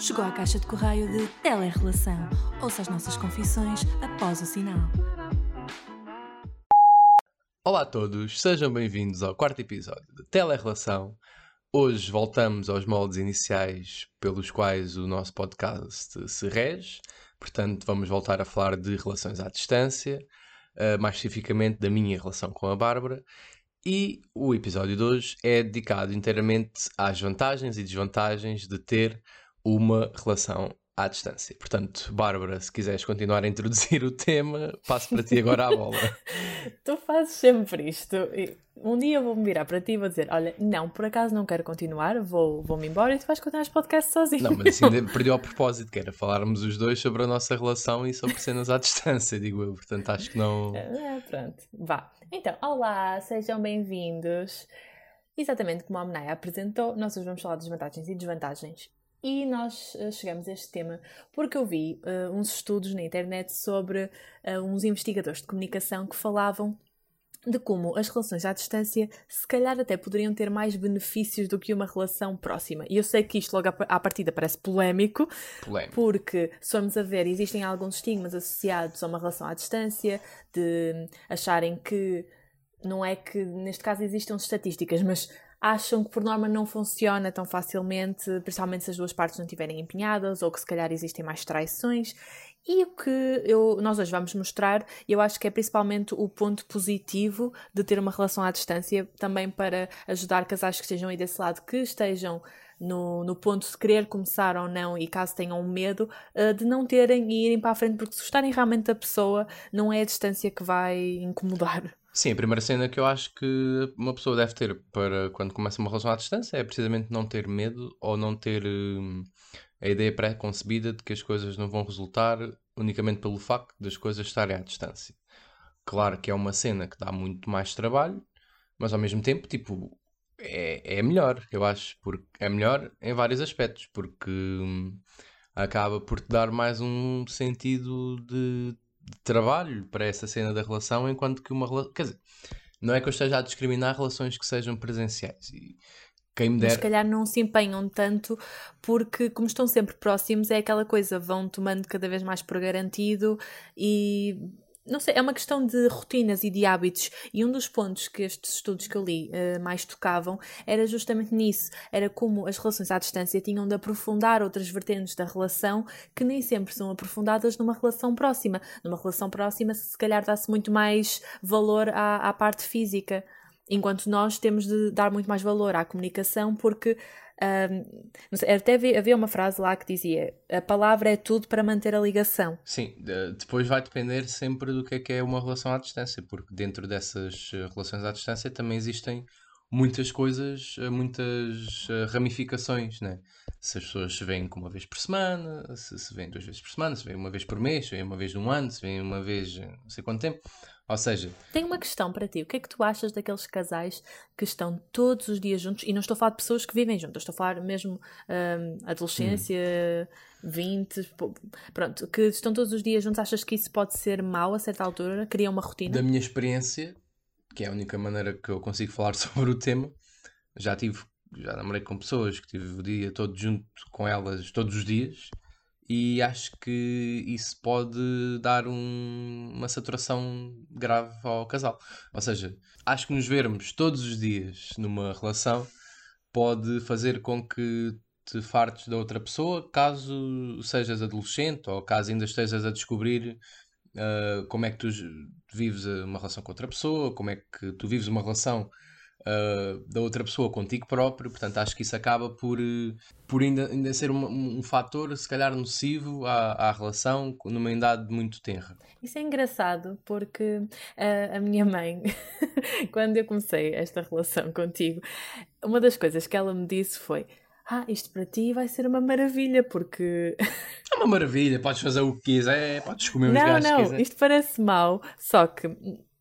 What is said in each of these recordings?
Chegou à caixa de correio de Telerrelação. Ouça as nossas confissões após o sinal. Olá a todos, sejam bem-vindos ao quarto episódio de Telerrelação. Hoje voltamos aos moldes iniciais pelos quais o nosso podcast se rege. Portanto, vamos voltar a falar de relações à distância, uh, mais especificamente da minha relação com a Bárbara. E o episódio de hoje é dedicado inteiramente às vantagens e desvantagens de ter uma relação à distância. Portanto, Bárbara, se quiseres continuar a introduzir o tema, passo para ti agora a bola. tu fazes sempre isto. Um dia vou-me virar para ti e vou dizer: Olha, não, por acaso não quero continuar, vou-me vou embora e tu vais continuar os podcasts sozinho. Não, mas assim perdeu ao propósito, que era falarmos os dois sobre a nossa relação e sobre cenas à distância, digo eu. Portanto, acho que não. É, pronto, vá. Então, olá, sejam bem-vindos. Exatamente como a Amnaya apresentou, nós hoje vamos falar das vantagens e desvantagens e nós uh, chegamos a este tema porque eu vi uh, uns estudos na internet sobre uh, uns investigadores de comunicação que falavam de como as relações à distância se calhar até poderiam ter mais benefícios do que uma relação próxima. E eu sei que isto logo à partida parece polémico, polémico. porque se formos a ver, existem alguns estigmas associados a uma relação à distância, de acharem que não é que neste caso existam estatísticas, mas acham que por norma não funciona tão facilmente, principalmente se as duas partes não estiverem empenhadas ou que se calhar existem mais traições. E o que eu, nós hoje vamos mostrar, eu acho que é principalmente o ponto positivo de ter uma relação à distância, também para ajudar casais que estejam aí desse lado, que estejam no, no ponto de querer começar ou não, e caso tenham medo, uh, de não terem e irem para a frente, porque se gostarem realmente da pessoa, não é a distância que vai incomodar. Sim, a primeira cena que eu acho que uma pessoa deve ter para quando começa uma relação à distância é precisamente não ter medo ou não ter hum, a ideia pré-concebida de que as coisas não vão resultar unicamente pelo facto das coisas estarem à distância. Claro que é uma cena que dá muito mais trabalho, mas ao mesmo tempo, tipo, é, é melhor, eu acho, porque é melhor em vários aspectos, porque hum, acaba por te dar mais um sentido de de trabalho para essa cena da relação, enquanto que uma relação. Quer dizer, não é que eu esteja a discriminar relações que sejam presenciais. E quem me der... Mas se calhar não se empenham tanto porque, como estão sempre próximos, é aquela coisa, vão tomando cada vez mais por garantido e não sei, é uma questão de rotinas e de hábitos. E um dos pontos que estes estudos que eu li uh, mais tocavam era justamente nisso. Era como as relações à distância tinham de aprofundar outras vertentes da relação que nem sempre são aprofundadas numa relação próxima. Numa relação próxima, se calhar dá-se muito mais valor à, à parte física. Enquanto nós temos de dar muito mais valor à comunicação porque um, até havia uma frase lá que dizia: a palavra é tudo para manter a ligação. Sim, depois vai depender sempre do que é que é uma relação à distância, porque dentro dessas eh, relações à distância também existem muitas coisas, eh, muitas eh, ramificações, né? Se as pessoas se veem uma vez por semana, se se veem duas vezes por semana, se veem uma vez por mês, se veem uma vez num ano, se veem uma vez não sei quanto tempo. Ou seja. Tenho uma questão para ti. O que é que tu achas daqueles casais que estão todos os dias juntos? E não estou a falar de pessoas que vivem juntas, estou a falar mesmo um, adolescência, hum. 20, pronto, que estão todos os dias juntos. Achas que isso pode ser mau a certa altura? Cria uma rotina? Da minha experiência, que é a única maneira que eu consigo falar sobre o tema, já tive, já namorei com pessoas que tive o dia todo junto com elas todos os dias e acho que isso pode dar um, uma saturação grave ao casal. Ou seja, acho que nos vermos todos os dias numa relação pode fazer com que te fartes da outra pessoa, caso sejas adolescente ou caso ainda estejas a descobrir uh, como é que tu vives uma relação com outra pessoa, como é que tu vives uma relação uh, da outra pessoa contigo próprio, portanto acho que isso acaba por, por ainda, ainda ser um, um fator, se calhar, nocivo à, à relação numa idade muito tenra. Isso é engraçado porque uh, a minha mãe, quando eu comecei esta relação contigo, uma das coisas que ela me disse foi ah, isto para ti vai ser uma maravilha, porque. É uma maravilha, podes fazer o que quiser, podes comer os não, gajos Não, não, isto parece mau, só que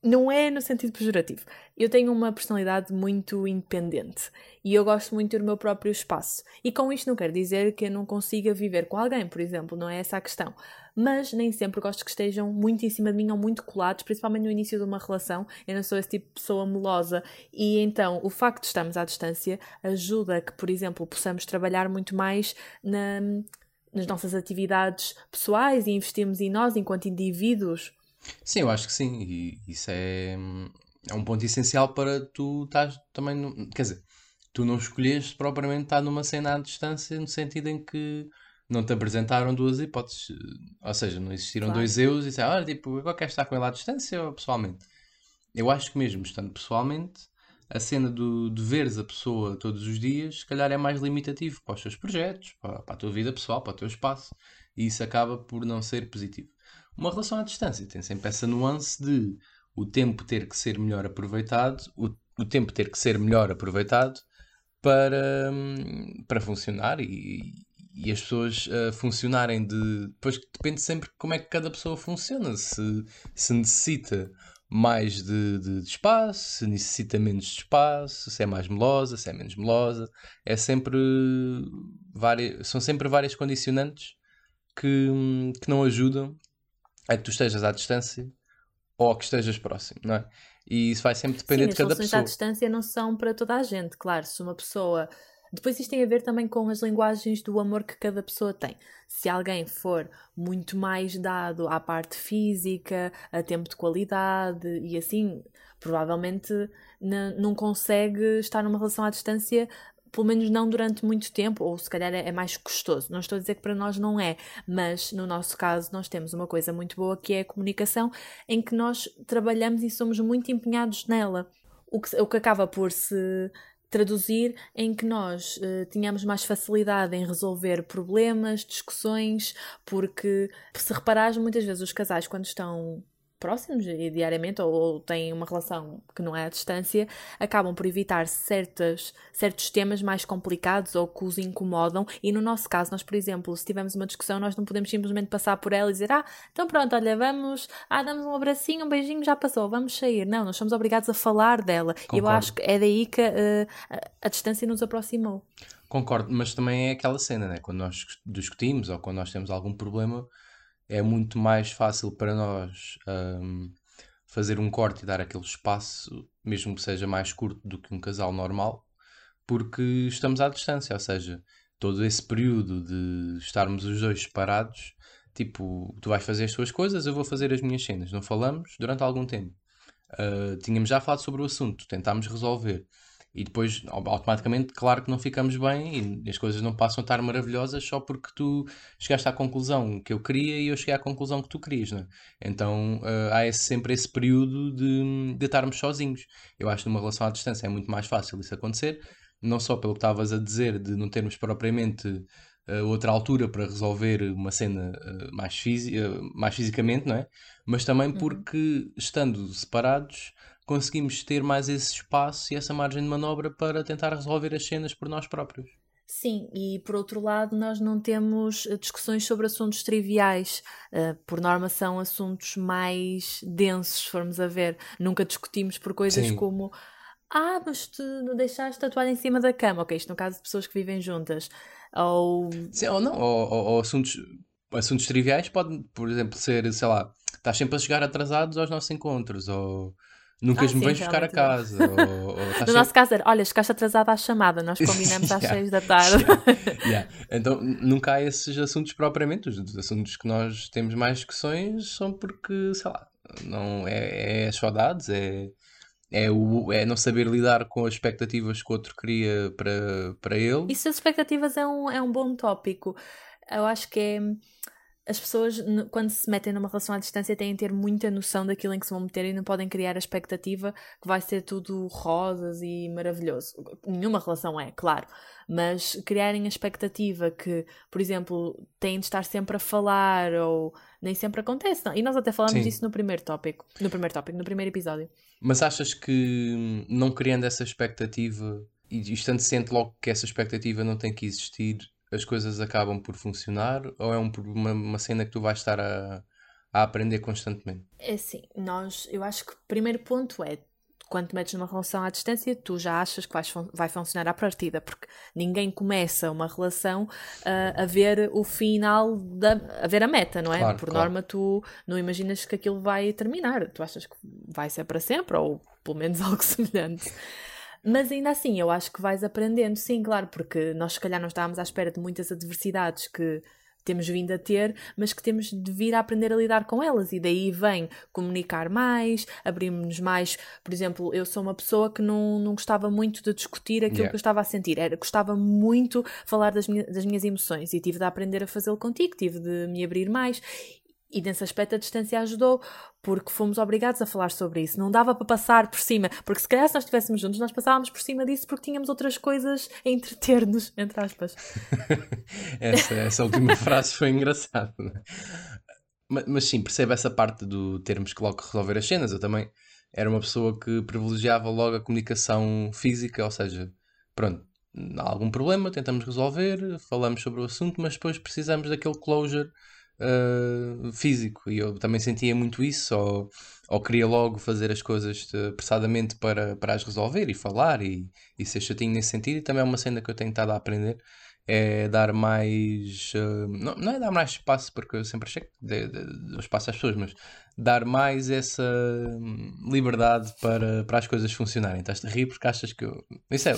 não é no sentido pejorativo. Eu tenho uma personalidade muito independente e eu gosto muito do meu próprio espaço. E com isto não quero dizer que eu não consiga viver com alguém, por exemplo, não é essa a questão. Mas nem sempre gosto que estejam muito em cima de mim ou muito colados, principalmente no início de uma relação. Eu não sou esse tipo de pessoa melosa. E então o facto de estarmos à distância ajuda que, por exemplo, possamos trabalhar muito mais na nas nossas atividades pessoais e investirmos em nós enquanto indivíduos. Sim, eu acho que sim, e isso é, é um ponto essencial para tu estás também, no, quer dizer, tu não escolheste propriamente estar numa cena à distância no sentido em que não te apresentaram duas hipóteses, ou seja, não existiram claro. dois eus e disseram, olha, tipo, agora queres estar com ele à distância ou pessoalmente? Eu acho que mesmo estando pessoalmente, a cena do, de veres a pessoa todos os dias, se calhar é mais limitativo para os teus projetos, para, para a tua vida pessoal, para o teu espaço, e isso acaba por não ser positivo. Uma relação à distância tem sempre essa nuance de o tempo ter que ser melhor aproveitado, o, o tempo ter que ser melhor aproveitado para, hum, para funcionar e, e as pessoas uh, funcionarem de. Depois depende sempre como é que cada pessoa funciona. Se, se necessita mais de, de, de, espaço, se necessita menos de espaço, se é mais melosa, se é menos melosa. É sempre várias, são sempre várias condicionantes que, que não ajudam a que tu estejas à distância ou a que estejas próximo, não é? E isso vai sempre depender Sim, de cada pessoa. As soluções à distância não são para toda a gente, claro. Se uma pessoa depois isto tem a ver também com as linguagens do amor que cada pessoa tem. Se alguém for muito mais dado à parte física, a tempo de qualidade e assim, provavelmente não consegue estar numa relação à distância pelo menos não durante muito tempo, ou se calhar é, é, mais custoso. Não estou a dizer que para nós não é, mas no nosso caso nós temos uma coisa muito boa que é a comunicação, em que nós trabalhamos e somos muito empenhados nela. O que, o que acaba por se traduzir em que nós uh, tínhamos mais facilidade em resolver problemas, discussões, porque se reparares muitas vezes os casais quando estão próximos diariamente ou, ou, têm uma relação que não é à distância, acabam por evitar certas, certos temas mais complicados ou que os incomodam. E no nosso caso, nós, por exemplo, se tivermos uma discussão, nós não podemos simplesmente passar por ela e dizer: Ah, então pronto, olha, vamos, ah, damos um abracinho, um beijinho, já passou, vamos sair. Não, nós somos obrigados a falar dela. E eu acho que é daí que uh, a, a distância nos aproximou. Concordo, mas também é aquela cena, né? Quando nós discutimos ou quando nós temos algum problema é muito mais fácil para nós um, fazer um corte e dar aquele espaço, mesmo que seja mais curto do que um casal normal, porque estamos à distância, ou seja, todo esse período de estarmos os dois separados, tipo, tu vais fazer as tuas coisas, eu vou fazer as minhas cenas. Não falamos durante algum tempo. Uh, tínhamos já falado sobre o assunto, tentámos resolver e depois automaticamente, claro que não ficamos bem e as coisas não passam a estar maravilhosas só porque tu chegaste à conclusão que eu queria e eu cheguei à conclusão que tu querias, não é? Então uh, há esse, sempre esse período de, de estarmos sozinhos. Eu acho que numa relação à distância é muito mais fácil isso acontecer, não só pelo que estavas a dizer de não termos propriamente uh, outra altura para resolver uma cena uh, mais, fisi mais fisicamente, não é? Mas também uhum. porque estando separados conseguimos ter mais esse espaço e essa margem de manobra para tentar resolver as cenas por nós próprios. Sim, e por outro lado, nós não temos eh, discussões sobre assuntos triviais. Uh, por norma, são assuntos mais densos, se formos a ver. Nunca discutimos por coisas Sim. como. Ah, mas tu deixaste a toalha em cima da cama. Ok, isto no caso de pessoas que vivem juntas. Ou. Sim, ou não, ou, ou, ou assuntos, assuntos triviais podem, por exemplo, ser, sei lá, estás sempre a chegar atrasados aos nossos encontros, ou Nunca ah, me vens buscar a casa. ou, ou no sempre... nosso caso era, olha, chegaste atrasada à chamada, nós combinamos às seis da tarde. yeah, yeah. Então nunca há esses assuntos propriamente. Os assuntos que nós temos mais discussões são porque, sei lá, não, é, é as saudades, é, é, o, é não saber lidar com as expectativas que o outro cria para, para ele. Isso as expectativas é um, é um bom tópico. Eu acho que é as pessoas, quando se metem numa relação à distância, têm de ter muita noção daquilo em que se vão meter e não podem criar a expectativa que vai ser tudo rosas e maravilhoso. Nenhuma relação é, claro, mas criarem a expectativa que, por exemplo, têm de estar sempre a falar ou nem sempre acontece. Não. E nós até falamos Sim. disso no primeiro tópico, no primeiro tópico, no primeiro episódio. Mas achas que não criando essa expectativa e estando ciente logo que essa expectativa não tem que existir, as coisas acabam por funcionar ou é um, uma, uma cena que tu vais estar a, a aprender constantemente? É assim, nós, eu acho que o primeiro ponto é quando te metes numa relação à distância, tu já achas que vais, vai funcionar à partida, porque ninguém começa uma relação uh, a ver o final, da, a ver a meta, não é? Claro, Por claro. norma, tu não imaginas que aquilo vai terminar, tu achas que vai ser para sempre, ou pelo menos algo semelhante. Mas ainda assim, eu acho que vais aprendendo, sim, claro, porque nós se calhar não estávamos à espera de muitas adversidades que temos vindo a ter, mas que temos de vir a aprender a lidar com elas. E daí vem comunicar mais, abrirmos mais. Por exemplo, eu sou uma pessoa que não, não gostava muito de discutir aquilo Yeah. que eu estava a sentir. Era, gostava muito falar das, minha- das minhas emoções e tive de aprender a fazê-lo contigo, tive de me abrir mais. E nesse aspecto a distância ajudou, porque fomos obrigados a falar sobre isso. Não dava para passar por cima, porque se calhar se nós estivéssemos juntos, nós passávamos por cima disso porque tínhamos outras coisas a entreter-nos, entre aspas. Essa, essa última frase foi engraçada. né? Ma- Mas, sim, percebo essa parte do termos que logo resolver as cenas. Eu também era uma pessoa que privilegiava logo a comunicação física, ou seja, pronto, há algum problema, tentamos resolver, falamos sobre o assunto, mas depois precisamos daquele closure uh, físico. E eu também sentia muito isso, ou, ou queria logo fazer as coisas eh, apressadamente para, para as resolver e falar e, e ser chatinho nesse sentido. E também é uma cena que eu tenho estado a aprender é dar mais. eh, não, não é dar mais espaço, porque eu sempre achei que dou espaço às pessoas, mas dar mais essa hum, liberdade para, para as coisas funcionarem. Estás a rir porque achas que eu. Isso é.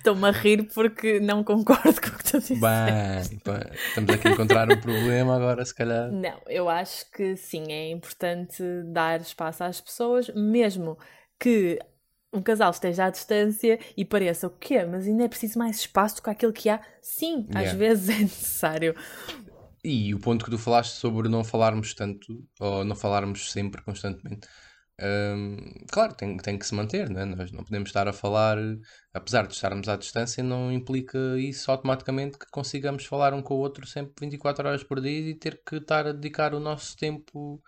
Estou-me a rir porque não concordo com o que tu disseste. Bem, estamos aqui a encontrar um problema agora, se calhar. Não, eu acho que sim, é importante dar espaço às pessoas, mesmo que um casal esteja à distância e pareça o quê? Mas ainda é preciso mais espaço do que aquilo que há. Sim, às Yeah. vezes é necessário. E o ponto que tu falaste sobre não falarmos tanto, ou não falarmos sempre, constantemente, hum, claro, tem, tem que se manter, né? Nós não podemos estar a falar, apesar de estarmos à distância, não implica isso automaticamente que consigamos falar um com o outro sempre 24 horas por dia e ter que estar a dedicar o nosso tempo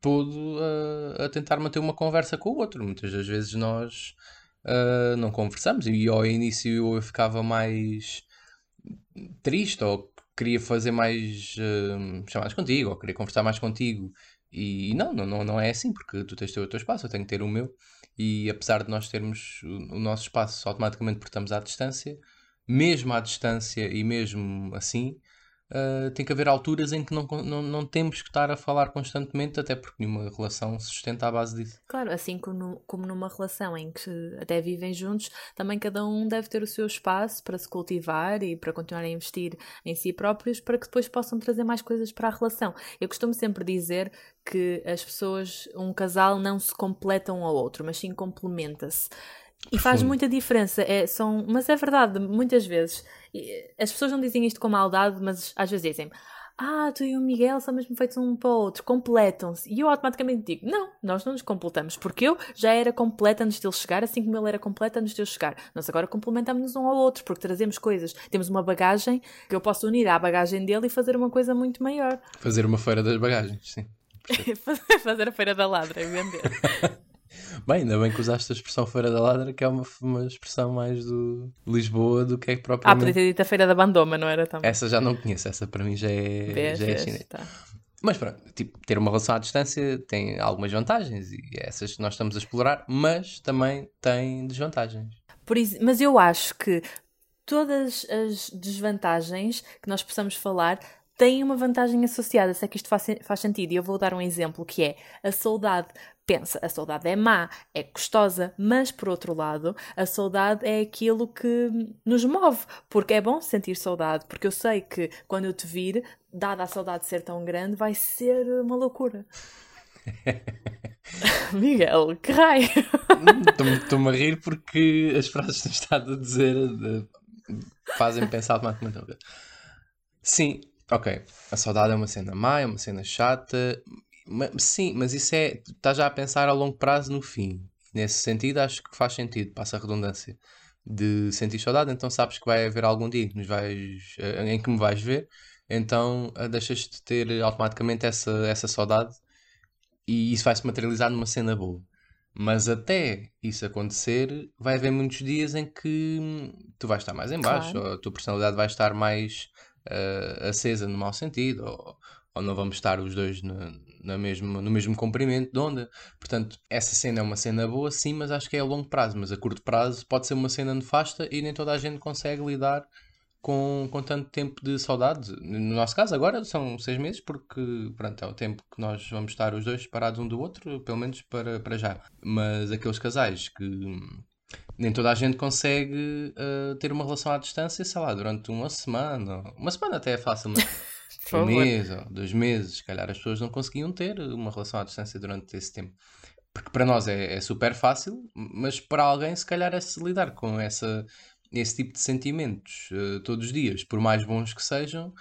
todo a, a tentar manter uma conversa com o outro. Muitas das vezes nós ah, não conversamos e ao início eu ficava mais triste ou queria fazer mais hum, chamadas contigo ou queria conversar mais contigo e, não, não, não, é assim porque tu tens o teu espaço, eu tenho que ter o meu. E apesar de nós termos o, o nosso espaço automaticamente porque estamos à distância. Mesmo à distância e mesmo assim ah, tem que haver alturas em que não, não, não temos que estar a falar constantemente até porque nenhuma relação se sustenta à base disso Claro, assim como, como numa relação em que até vivem juntos, também cada um deve ter o seu espaço para se cultivar e para continuar a investir em si próprios para que depois possam trazer mais coisas para a relação. Eu costumo sempre dizer que as pessoas, um casal, não se completam ao outro, mas sim complementa-se. E faz Profundo. muita diferença, é, são, mas é verdade, muitas vezes. E, As pessoas não dizem isto com maldade, mas às vezes dizem ah, tu e o Miguel são mesmo feitos um para o outro, completam-se. E eu automaticamente digo: não, nós não nos completamos, porque eu já era completa antes dele chegar, assim como ele era completo antes de eu chegar. Nós agora complementamos-nos um ao outro, porque trazemos coisas, temos uma bagagem que eu posso unir à bagagem dele e fazer uma coisa muito maior. fazer uma feira das bagagens, sim fazer a feira da ladra e vender. Bem, ainda bem que usaste a expressão Feira da Ladra, que é uma, uma expressão mais do Lisboa do que é Ah, podia ter dito a feira da bandoma, não era também? Essa já não conheço, essa para mim já é, Vês, já é chinês. tá. Mas pronto, tipo, ter uma relação à distância tem algumas vantagens e essas nós estamos a explorar, mas também tem desvantagens. Por isso, mas eu acho que todas as desvantagens que nós possamos falar têm uma vantagem associada, se é que isto faz, faz sentido. E eu vou dar um exemplo que é a saudade. Pensa, a saudade é má, é custosa, mas por outro lado, a saudade é aquilo que nos move, porque é bom sentir saudade, porque eu sei que quando eu te vir, dada a saudade ser tão grande, vai ser uma loucura. Miguel, que raio! Estou-me- a rir porque as frases que estado a dizer de- fazem pensar automaticamente. Sim, ok. A saudade é uma cena má, é uma cena chata. Sim, mas isso é. Estás já a pensar a longo prazo no fim. Nesse sentido, acho que faz sentido, passa a redundância. De sentir saudade, então sabes que vai haver algum dia que nos vais, eh, em que me vais ver, então eh, deixas de ter automaticamente essa, essa saudade e isso vai se materializar numa cena boa. Mas até isso acontecer, vai haver muitos dias em que hum, tu vais estar mais em baixo, Claro. ou a tua personalidade vai estar mais ah, acesa no mau sentido, ou, ou não vamos estar os dois na, na mesmo, no mesmo comprimento de onda. Portanto, essa cena é uma cena boa, sim, mas acho que é a longo prazo. Mas a curto prazo pode ser uma cena nefasta e nem toda a gente consegue lidar com, com tanto tempo de saudade. No nosso caso, agora são seis meses, porque pronto, é o tempo que nós vamos estar os dois separados um do outro, pelo menos para, para já. Mas aqueles casais que, nem toda a gente consegue uh, ter uma relação à distância, sei lá, durante uma semana. Uma semana até é fácil, mas um mês ou dois meses, se calhar as pessoas não conseguiam ter uma relação à distância durante esse tempo. Porque para nós é, é super fácil, mas para alguém, se calhar, é se lidar com essa, esse tipo de sentimentos uh, todos os dias, por mais bons que sejam,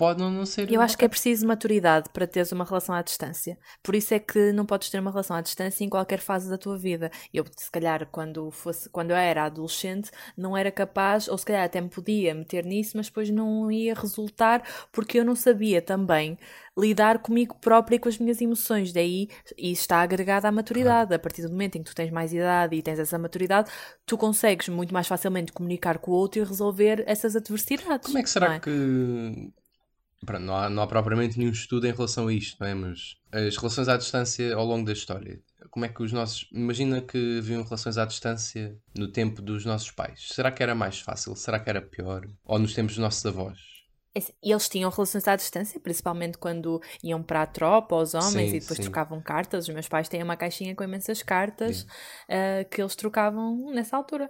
pode não ser. Eu acho que é preciso maturidade para teres uma relação à distância. Por isso é que não podes ter uma relação à distância em qualquer fase da tua vida. Eu, se calhar, quando, fosse, quando eu era adolescente, não era capaz, ou se calhar até me podia meter nisso, mas depois não ia resultar porque eu não sabia também lidar comigo própria e com as minhas emoções. Daí isso está agregado à maturidade. Claro. A partir do momento em que tu tens mais idade e tens essa maturidade, tu consegues muito mais facilmente comunicar com o outro e resolver essas adversidades. Como é que será é? que Pronto, não, há, não há propriamente nenhum estudo em relação a isto, não é? Mas as relações à distância ao longo da história, como é que os nossos. Imagina que haviam relações à distância no tempo dos nossos pais. Será que era mais fácil? Será que era pior? Ou nos tempos dos nossos avós? É assim, eles tinham relações à distância, principalmente quando iam para a tropa, os homens, sim, e depois sim. trocavam cartas. Os meus pais têm uma caixinha com imensas cartas uh, que eles trocavam nessa altura.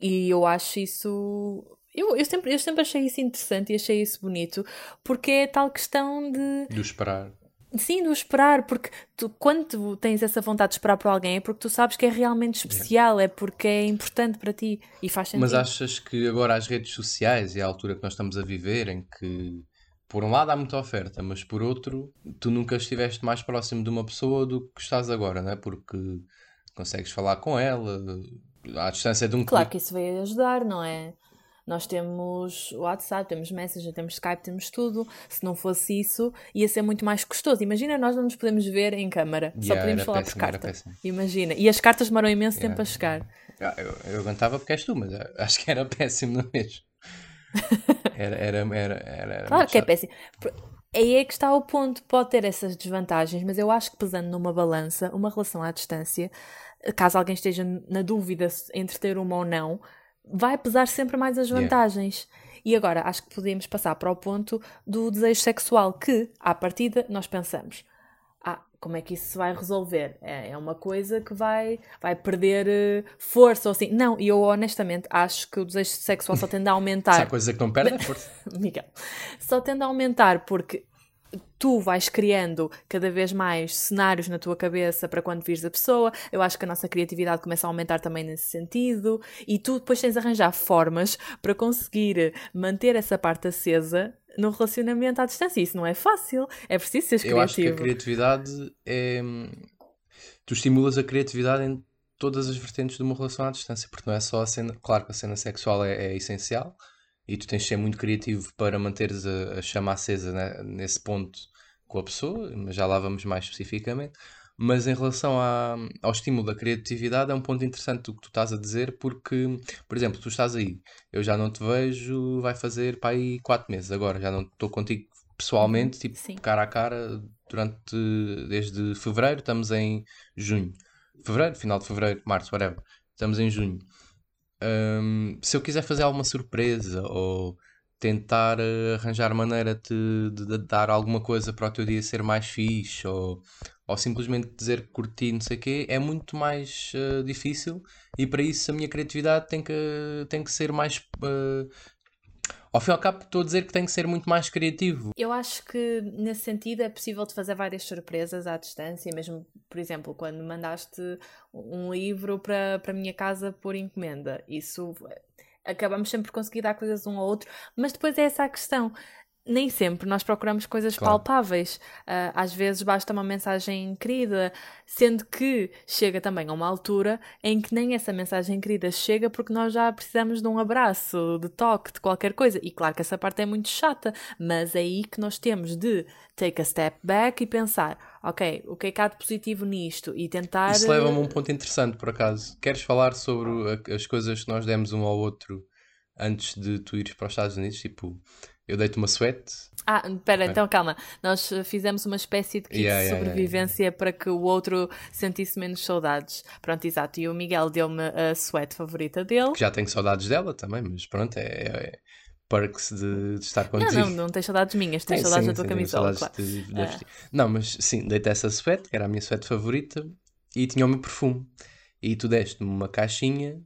E eu acho isso eu, eu, sempre, eu sempre achei isso interessante e achei isso bonito, porque é tal questão de. Do esperar. Sim, do esperar, porque tu, quando tu tens essa vontade de esperar por alguém é porque tu sabes que é realmente especial, é, é porque é importante para ti e faz sentido. Mas achas que agora as redes sociais e a altura que nós estamos a viver, em que por um lado há muita oferta, mas por outro, tu nunca estiveste mais próximo de uma pessoa do que estás agora, não é? Porque consegues falar com ela à distância de um Claro que isso veio ajudar, não é? Nós temos WhatsApp, temos Messenger, temos Skype, temos tudo. Se não fosse isso, ia ser muito mais custoso. Imagina, nós não nos podemos ver em câmara, yeah, só podemos falar péssimo, por carta. Imagina. E as cartas demoram imenso yeah. tempo a chegar. Ah, eu, eu aguentava porque és tu, mas acho que era péssimo, não é mesmo? Era, era, era, era, claro que é péssimo. Aí é que está o ponto. Pode ter essas desvantagens, mas eu acho que pesando numa balança, uma relação à distância, caso alguém esteja na dúvida entre ter uma ou não, vai pesar sempre mais as vantagens. Yeah. E agora acho que podemos passar para o ponto do desejo sexual, que, à partida, nós pensamos: ah, como é que isso se vai resolver? É, é uma coisa que vai, vai perder uh, força ou assim. Não, e eu honestamente acho que o desejo sexual só tende a aumentar. Se há coisa que não perde é força. Miguel, só tende a aumentar porque tu vais criando cada vez mais cenários na tua cabeça para quando vires a pessoa. Eu acho que a nossa criatividade começa a aumentar também nesse sentido. E tu depois tens de arranjar formas para conseguir manter essa parte acesa no relacionamento à distância. Isso não é fácil. É preciso ser criativo. Eu acho que a criatividade é. Tu estimulas a criatividade em todas as vertentes de uma relação à distância, porque não é só a cena. Claro que a cena sexual é, é essencial e tu tens de ser muito criativo para manteres a, a chama acesa né, nesse ponto com a pessoa, mas já lá vamos mais especificamente. Mas em relação à, ao estímulo da criatividade, é um ponto interessante o que tu estás a dizer, porque, por exemplo, tu estás aí, eu já não te vejo, vai fazer para aí 4 meses agora, já não estou contigo pessoalmente, tipo Sim. cara a cara, durante desde fevereiro, estamos em junho. Fevereiro, final de fevereiro, março, whatever. Estamos em junho. Um, se eu quiser fazer alguma surpresa ou tentar uh, arranjar maneira de, de, de, dar alguma coisa para o teu dia ser mais fixe ou, ou simplesmente dizer que curti não sei o quê, é muito mais uh, difícil. E para isso a minha criatividade tem que, tem que ser mais uh, ao fim e ao cabo, estou a dizer que tem que ser muito mais criativo. Eu acho que nesse sentido é possível de fazer várias surpresas à distância, mesmo, por exemplo, quando mandaste um livro para, a minha casa por encomenda. Isso acabamos sempre por conseguir dar coisas um ao outro, mas depois é essa a questão nem sempre nós procuramos coisas claro. palpáveis. Uh, às vezes basta uma mensagem querida, sendo que chega também a uma altura em que nem essa mensagem querida chega porque nós já precisamos de um abraço, de toque, de qualquer coisa. E claro que essa parte é muito chata, mas é aí que nós temos de take a step back e pensar, ok, o que é que há de positivo nisto? E tentar. Isso leva-me a um ponto interessante, por acaso. Queres falar sobre as coisas que nós demos um ao outro antes de tu ires para os Estados Unidos? Tipo eu dei-te uma sweat. Ah, espera, então calma. Nós fizemos uma espécie de kit yeah, de sobrevivência yeah, yeah, para que o outro sentisse menos saudades. Pronto, exato. E o Miguel deu-me a sweat favorita dele. Que já tenho saudades dela também, mas pronto, é, é, é perks de, de, estar contigo. Não, não, não tens saudades minhas, tens é, saudades sim, da tua sim, camisola. Claro. De, ah. Não, mas sim, dei-te essa sweat, que era a minha sweat favorita, e tinha o meu perfume. E tu deste-me uma caixinha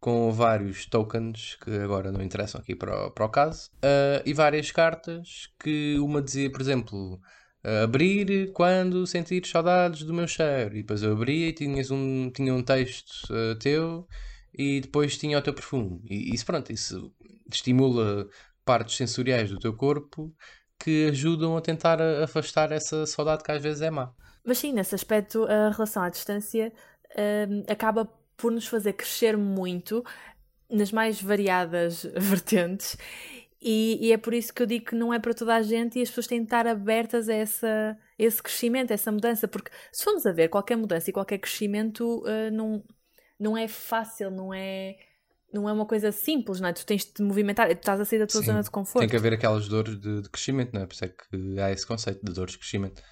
com vários tokens que agora não interessam aqui para o, para o caso, uh, e várias cartas que uma dizia, por exemplo, abrir quando sentir saudades do meu cheiro. E depois eu abria e tinhas um, tinha um texto uh, teu e depois tinha o teu perfume. E isso, pronto, isso estimula partes sensoriais do teu corpo que ajudam a tentar afastar essa saudade que às vezes é má. Mas sim, nesse aspecto, a relação à distância uh, acaba por nos fazer crescer muito nas mais variadas vertentes e, e, é por isso que eu digo que não é para toda a gente e as pessoas têm de estar abertas a essa, esse crescimento, a essa mudança, porque se formos a ver qualquer mudança e qualquer crescimento uh, não, não é fácil, não é, não é uma coisa simples, não é? Tu tens de te movimentar, tu estás a sair da tua Sim, zona de conforto. Tem que haver aquelas dores de, de, crescimento, não é? Por isso é que há esse conceito de dores de crescimento.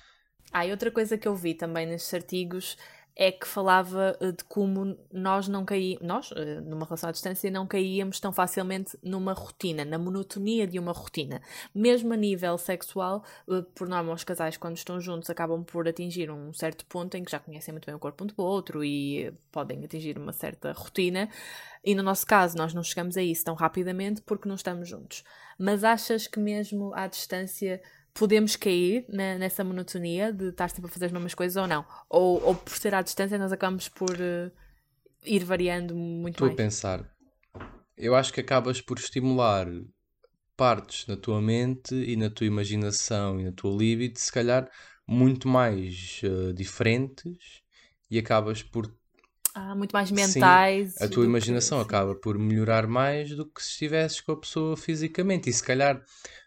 Ah, e outra coisa que eu vi também nestes artigos é que falava eh, de como nós não caímos, nós, eh, numa relação à distância, não caíamos tão facilmente numa rotina, na monotonia de uma rotina. Mesmo a nível sexual, eh, por norma, os casais, quando estão juntos, acabam por atingir um certo ponto em que já conhecem muito bem o corpo um do outro e podem atingir uma certa rotina. E no nosso caso, nós não chegamos a isso tão rapidamente porque não estamos juntos. Mas achas que mesmo à distância podemos cair na, nessa monotonia de estar sempre a fazer as mesmas coisas ou não? Ou, ou por ser à distância nós acabamos por uh, ir variando muito Estou mais? a pensar. Eu acho que acabas por estimular partes na tua mente e na tua imaginação e na tua libido, se calhar muito mais uh, diferentes e acabas por ah, muito mais mentais. Sim, a tua imaginação que... acaba por melhorar mais do que se estivesses com a pessoa fisicamente. E se calhar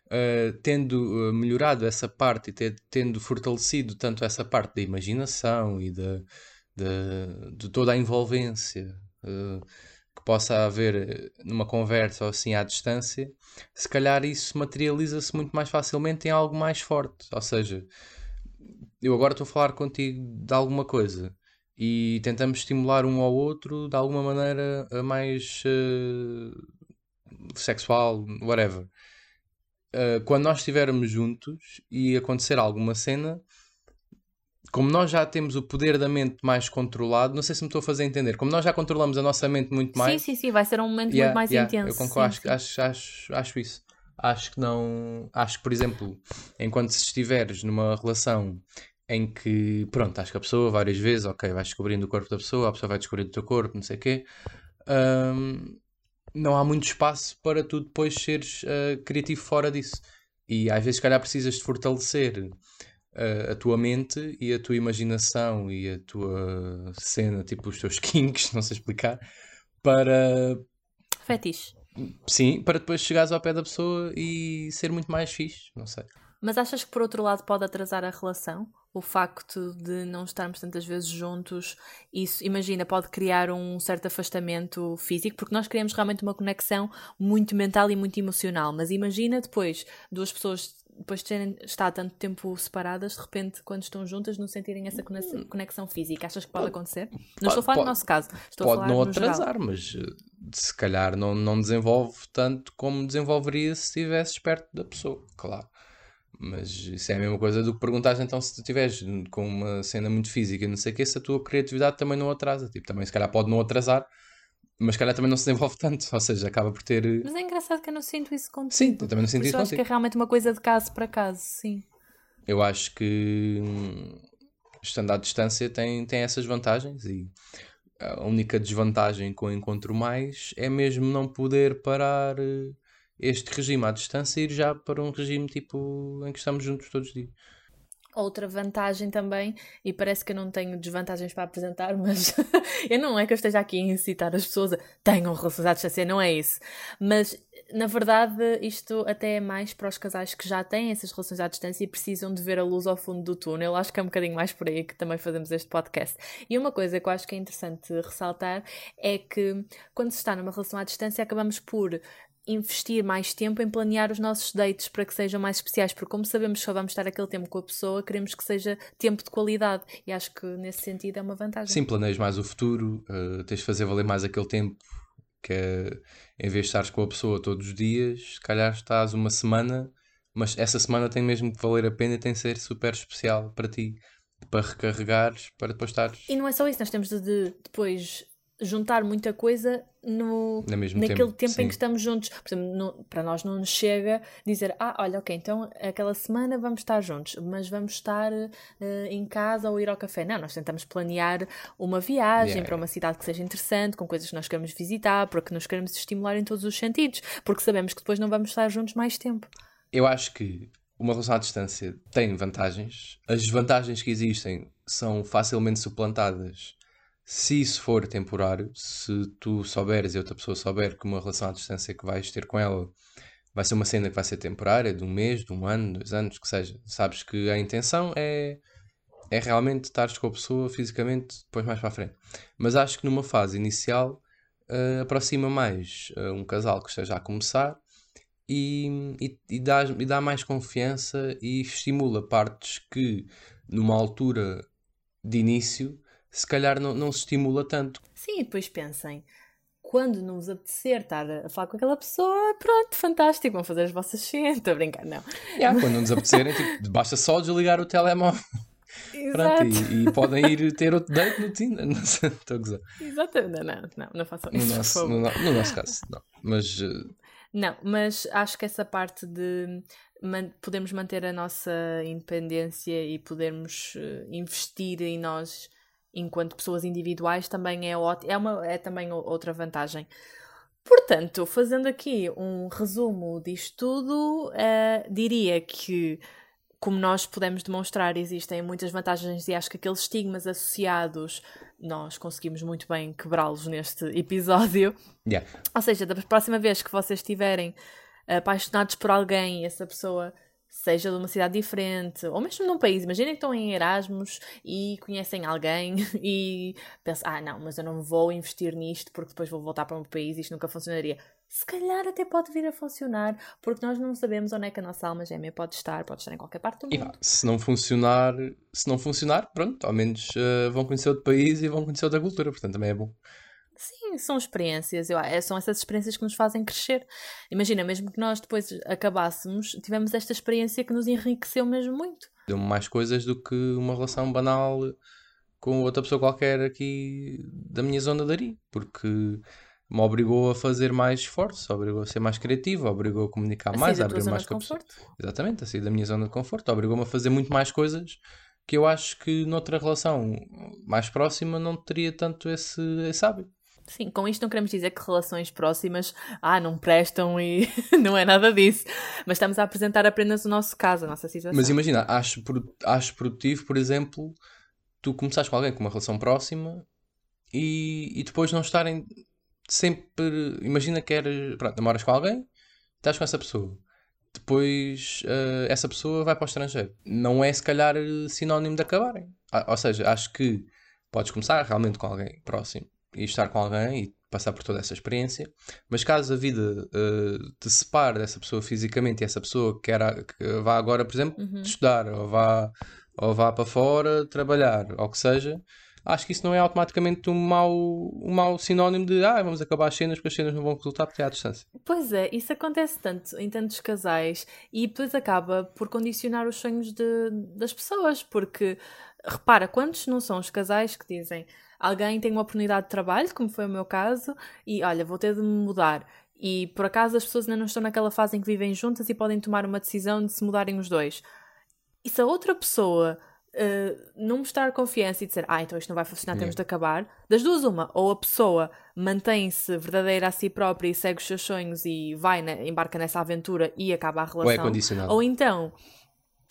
uh, tendo uh, melhorado essa parte e ter, tendo fortalecido tanto essa parte da imaginação e de, de, de toda a envolvência uh, que possa haver numa conversa ou assim à distância, se calhar isso materializa-se muito mais facilmente em algo mais forte. Ou seja, eu agora estou a falar contigo de alguma coisa e tentamos estimular um ao outro de alguma maneira mais uh, sexual, whatever uh, quando nós estivermos juntos e acontecer alguma cena, como nós já temos o poder da mente mais controlado, não sei se me estou a fazer entender, como nós já controlamos a nossa mente muito mais. Sim, sim, sim, vai ser um momento yeah, muito mais yeah, intenso. Eu concordo, sim, acho, sim. Acho, acho, acho isso. Acho que não. Acho que, por exemplo, enquanto se estiveres numa relação em que, pronto, acho que a pessoa várias vezes, ok, vais descobrindo o corpo da pessoa, a pessoa vai descobrindo o teu corpo, não sei o quê. Um, não há muito espaço para tu depois seres uh, criativo fora disso. E às vezes, se calhar, precisas de fortalecer uh, a tua mente e a tua imaginação e a tua cena, tipo os teus kinks, não sei explicar, para. Fetiche. Sim, para depois chegares ao pé da pessoa e ser muito mais fixe, não sei. Mas achas que por outro lado pode atrasar a relação? O facto de não estarmos tantas vezes juntos, isso, imagina, pode criar um certo afastamento físico, porque nós queremos realmente uma conexão muito mental e muito emocional, mas imagina depois duas pessoas depois de terem estado tanto tempo separadas, de repente, quando estão juntas, não sentirem essa conexão física. Achas que pode acontecer? Não pode, estou a falar pode, do nosso caso. Estou pode a não atrasar, geral. mas eh, se calhar não, não desenvolve tanto como desenvolveria se estivesse perto da pessoa, claro. Mas isso é a mesma coisa do que perguntares então se tu estiveres com uma cena muito física não sei o que, se a tua criatividade também não atrasa. Tipo, também se calhar pode não atrasar, mas se calhar também não se desenvolve tanto. Ou seja, acaba por ter. Mas é engraçado que eu não sinto isso contigo. Sim, eu também não sinto isso, isso contigo. acho que é realmente uma coisa de caso para caso, sim. Eu acho que estando à distância tem, tem essas vantagens e a única desvantagem que eu encontro mais é mesmo não poder parar eh, este regime à distância e ir já para um regime tipo em que estamos juntos todos os dias. Outra vantagem também, e parece que eu não tenho desvantagens para apresentar, mas eu não é que eu esteja aqui a incitar as pessoas a tenham relações à distância, não é isso. Mas na verdade, isto até é mais para os casais que já têm essas relações à distância e precisam de ver a luz ao fundo do túnel. Acho que é um bocadinho mais por aí que também fazemos este podcast. E uma coisa que eu acho que é interessante ressaltar é que quando se está numa relação à distância, acabamos por investir mais tempo em planear os nossos dates para que sejam mais especiais, porque como sabemos que só vamos estar aquele tempo com a pessoa, queremos que seja tempo de qualidade e acho que nesse sentido é uma vantagem. Sim, planeias mais o futuro, uh, tens de fazer valer mais aquele tempo que é, em vez de estares com a pessoa todos os dias, se calhar estás uma semana, mas essa semana tem mesmo que valer a pena e tem que ser super especial para ti, para recarregares, para depois estares. E não é só isso, nós temos de, de depois juntar muita coisa no, naquele tempo, tempo, em que estamos juntos. Por exemplo, não- para nós não nos chega dizer, ah, olha, ok, então aquela semana vamos estar juntos, mas vamos estar eh, em casa ou ir ao café. Não, nós tentamos planear uma viagem Yeah, para uma cidade que seja interessante, com coisas que nós queremos visitar, porque nos queremos estimular em todos os sentidos, porque sabemos que depois não vamos estar juntos mais tempo. Eu acho que uma relação à distância tem vantagens. As desvantagens que existem são facilmente suplantadas se isso for temporário. Se tu souberes e outra pessoa souber que uma relação à distância que vais ter com ela vai ser uma cena que vai ser temporária, de um mês, de um ano, dois anos, que seja. Sabes que a intenção é, é realmente estares com a pessoa fisicamente depois mais para a frente. Mas acho que numa fase inicial eh, aproxima mais eh, um casal que esteja a começar e, e, e, dá, e dá mais confiança e estimula partes que numa altura de início se calhar não, não se estimula tanto. Sim, e depois pensem, quando nos apetecer estar a falar com aquela pessoa, pronto, fantástico, vão fazer as vossas cenas. A brincar, não. Yeah, quando não nos apetecerem, tipo, basta só desligar o telemóvel. Pronto, Exato. e, e podem ir ter outro date no Tinder. Não sei, estou a gozar. Exatamente. Não, não, não, não façam No isso, por nosso, no, no- no nosso caso, não. Mas eh, Não, mas acho que essa parte de man- podermos manter a nossa independência e podermos eh, investir em nós enquanto pessoas individuais também é ótimo, é, uma, é também outra vantagem. Portanto, fazendo aqui um resumo disto tudo, eh, diria que, como nós podemos demonstrar, existem muitas vantagens e acho que aqueles estigmas associados nós conseguimos muito bem quebrá-los neste episódio. yeah. Ou seja, da próxima vez que vocês estiverem apaixonados por alguém e essa pessoa seja de uma cidade diferente, ou mesmo num país, imaginem que estão em Erasmus e conhecem alguém e pensam, ah não, mas eu não vou investir nisto porque depois vou voltar para um país e isto nunca funcionaria. Se calhar até pode vir a funcionar, porque nós não sabemos onde é que a nossa alma gêmea pode estar, pode estar em qualquer parte do E mundo. pá, se não funcionar, se não funcionar, pronto, ao menos eh, vão conhecer outro país e vão conhecer outra cultura, portanto também é bom. Sim, são experiências. Eu, é- são essas experiências que nos fazem crescer. Imagina, mesmo que nós depois acabássemos, tivemos esta experiência que nos enriqueceu mesmo muito. Deu-me mais coisas do que uma relação banal com outra pessoa qualquer aqui da minha zona de Ari, porque me obrigou a fazer mais esforço, obrigou a ser mais criativo, obrigou a comunicar Assim, mais, a abrir mais a conforto. Exatamente, a sair da minha zona de conforto, obrigou-me a fazer muito mais coisas que eu acho que noutra relação mais próxima não teria tanto esse, esse hábito. Sim, com isto não queremos dizer que relações próximas ah, não prestam e não é nada disso. Mas estamos a apresentar apenas o nosso caso, a nossa situação. Mas imagina, acho, acho produtivo, por exemplo, tu começares com alguém com uma relação próxima e, e depois não estarem sempre. Imagina que eres, pronto, namoras com alguém, estás com essa pessoa. Depois eh, essa pessoa vai para o estrangeiro. Não é se calhar sinónimo de acabarem. Ah, Ou seja, acho que podes começar realmente com alguém próximo e estar com alguém e passar por toda essa experiência. Mas caso a vida eh, te separe dessa pessoa fisicamente e essa pessoa quer que vá agora, por exemplo, Uhum. estudar ou vá, ou vá para fora trabalhar, ou o que seja, acho que isso não é automaticamente um mau, um mau sinónimo de ah, vamos acabar as cenas porque as cenas não vão resultar porque é à distância. Pois é, isso acontece tanto em tantos casais e depois acaba por condicionar os sonhos de- das pessoas, porque repara, quantos não são os casais que dizem alguém tem uma oportunidade de trabalho, como foi o meu caso, e olha, vou ter de me mudar. E por acaso as pessoas ainda não estão naquela fase em que vivem juntas e podem tomar uma decisão de se mudarem os dois. E se a outra pessoa eh, não mostrar confiança e dizer, ah, então isto não vai funcionar, temos de acabar, das duas, uma, ou a pessoa mantém-se verdadeira a si própria e segue os seus sonhos e vai, embarca nessa aventura e acaba a relação. Ou é condicionado. Ou então,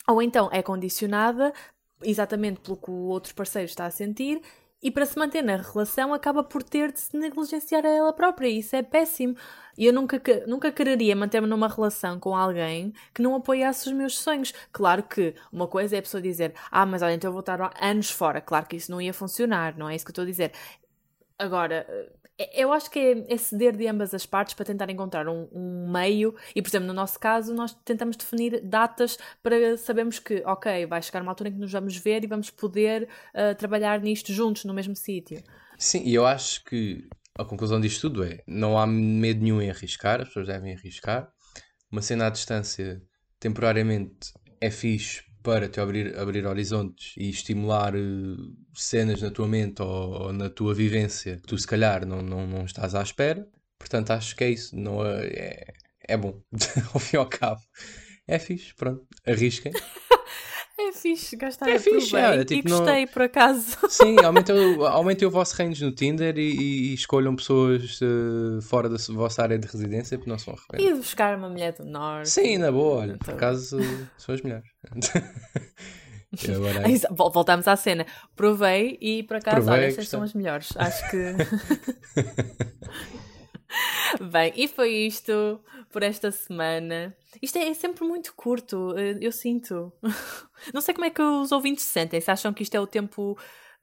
ou então é condicionada exatamente pelo que o outro parceiro está a sentir e para se manter na relação acaba por ter de se negligenciar a ela própria e isso é péssimo. E eu nunca, nunca quereria manter-me numa relação com alguém que não apoiasse os meus sonhos. Claro que uma coisa é a pessoa dizer ah, mas olha, então eu vou estar anos fora. Claro que isso não ia funcionar, não é isso que eu estou a dizer. Agora, eu acho que é, é ceder de ambas as partes para tentar encontrar um, um meio e, por exemplo, no nosso caso, nós tentamos definir datas para sabermos que, ok, vai chegar uma altura em que nos vamos ver e vamos poder ah, trabalhar nisto juntos, no mesmo sítio. Sim, e eu acho que a conclusão disto tudo é não há medo nenhum em arriscar, as pessoas devem arriscar. Uma cena à distância temporariamente é fixe para te abrir, abrir horizontes e estimular uh, cenas na tua mente ou, ou, na tua vivência que tu se calhar não, não, não estás à espera. Portanto, acho que é isso. Não é, é, é bom, ao fim e ao cabo. É fixe, pronto. Arrisquem. É fixe gastar É fixe, olha, tipo, e gostei não- por acaso. Sim, aumentem, o- aumentem o vosso range no Tinder e, e- e escolham pessoas uh, fora da vossa área de residência porque não são arrependidos. E buscar uma mulher do norte. Sim, na boa, olha, por Então- acaso são as melhores. Agora, Voltamos à cena. Provei e por acaso, Provei, olha, estas são as melhores. Acho que. Bem, e foi isto por esta semana. Isto é, é sempre muito curto, eh, eu sinto. Não sei como é que os ouvintes se sentem, se acham que isto é o tempo,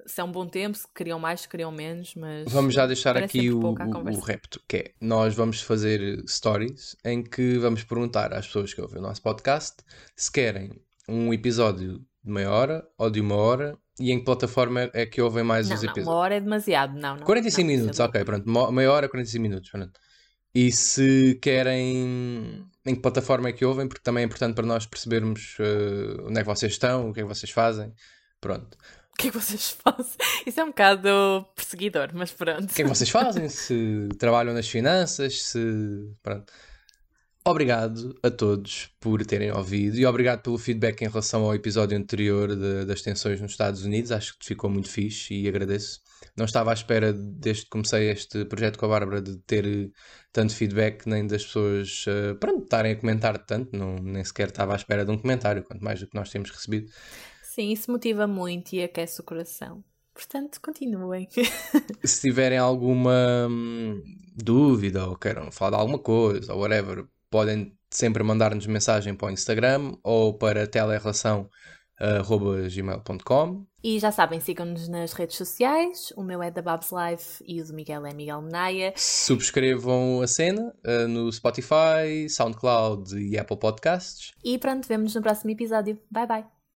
se é um bom tempo, se queriam mais, se queriam menos, mas. Vamos já deixar aqui o, o repto, que é, nós vamos fazer stories em que vamos perguntar às pessoas que ouvem o nosso podcast se querem um episódio de meia hora ou de uma hora e em que plataforma é que ouvem mais Não, os não, episódios. uma hora é demasiado, não, não. 45 não, minutos, ok, pronto. Meia hora, 45 minutos, pronto. E se querem em que plataforma é que ouvem, porque também é importante para nós percebermos eh, onde é que vocês estão, o que é que vocês fazem. Pronto. O que é que vocês fazem? Isso é um bocado perseguidor, mas pronto. O que é que vocês fazem? se trabalham nas finanças, se. Pronto. Obrigado a todos por terem ouvido e obrigado pelo feedback em relação ao episódio anterior de- das tensões nos Estados Unidos. Acho que ficou muito fixe e agradeço. Não estava à espera, desde que comecei este projeto com a Bárbara, de ter eh, tanto feedback, nem das pessoas eh, pronto, estarem a comentar tanto. Não, nem sequer estava à espera de um comentário, quanto mais do que nós temos recebido. Sim, isso motiva muito e aquece o coração. Portanto, continuem. se tiverem alguma hum, dúvida ou queiram falar de alguma coisa ou whatever, podem sempre mandar-nos mensagem para o Instagram ou para telerelação.gmail.com E já sabem, sigam-nos nas redes sociais. O meu é da Babs Life e o do Miguel é Miguel Menaia. Subscrevam a cena uh, no Spotify, SoundCloud e Apple Podcasts. E pronto, vemo-nos no próximo episódio. Bye bye.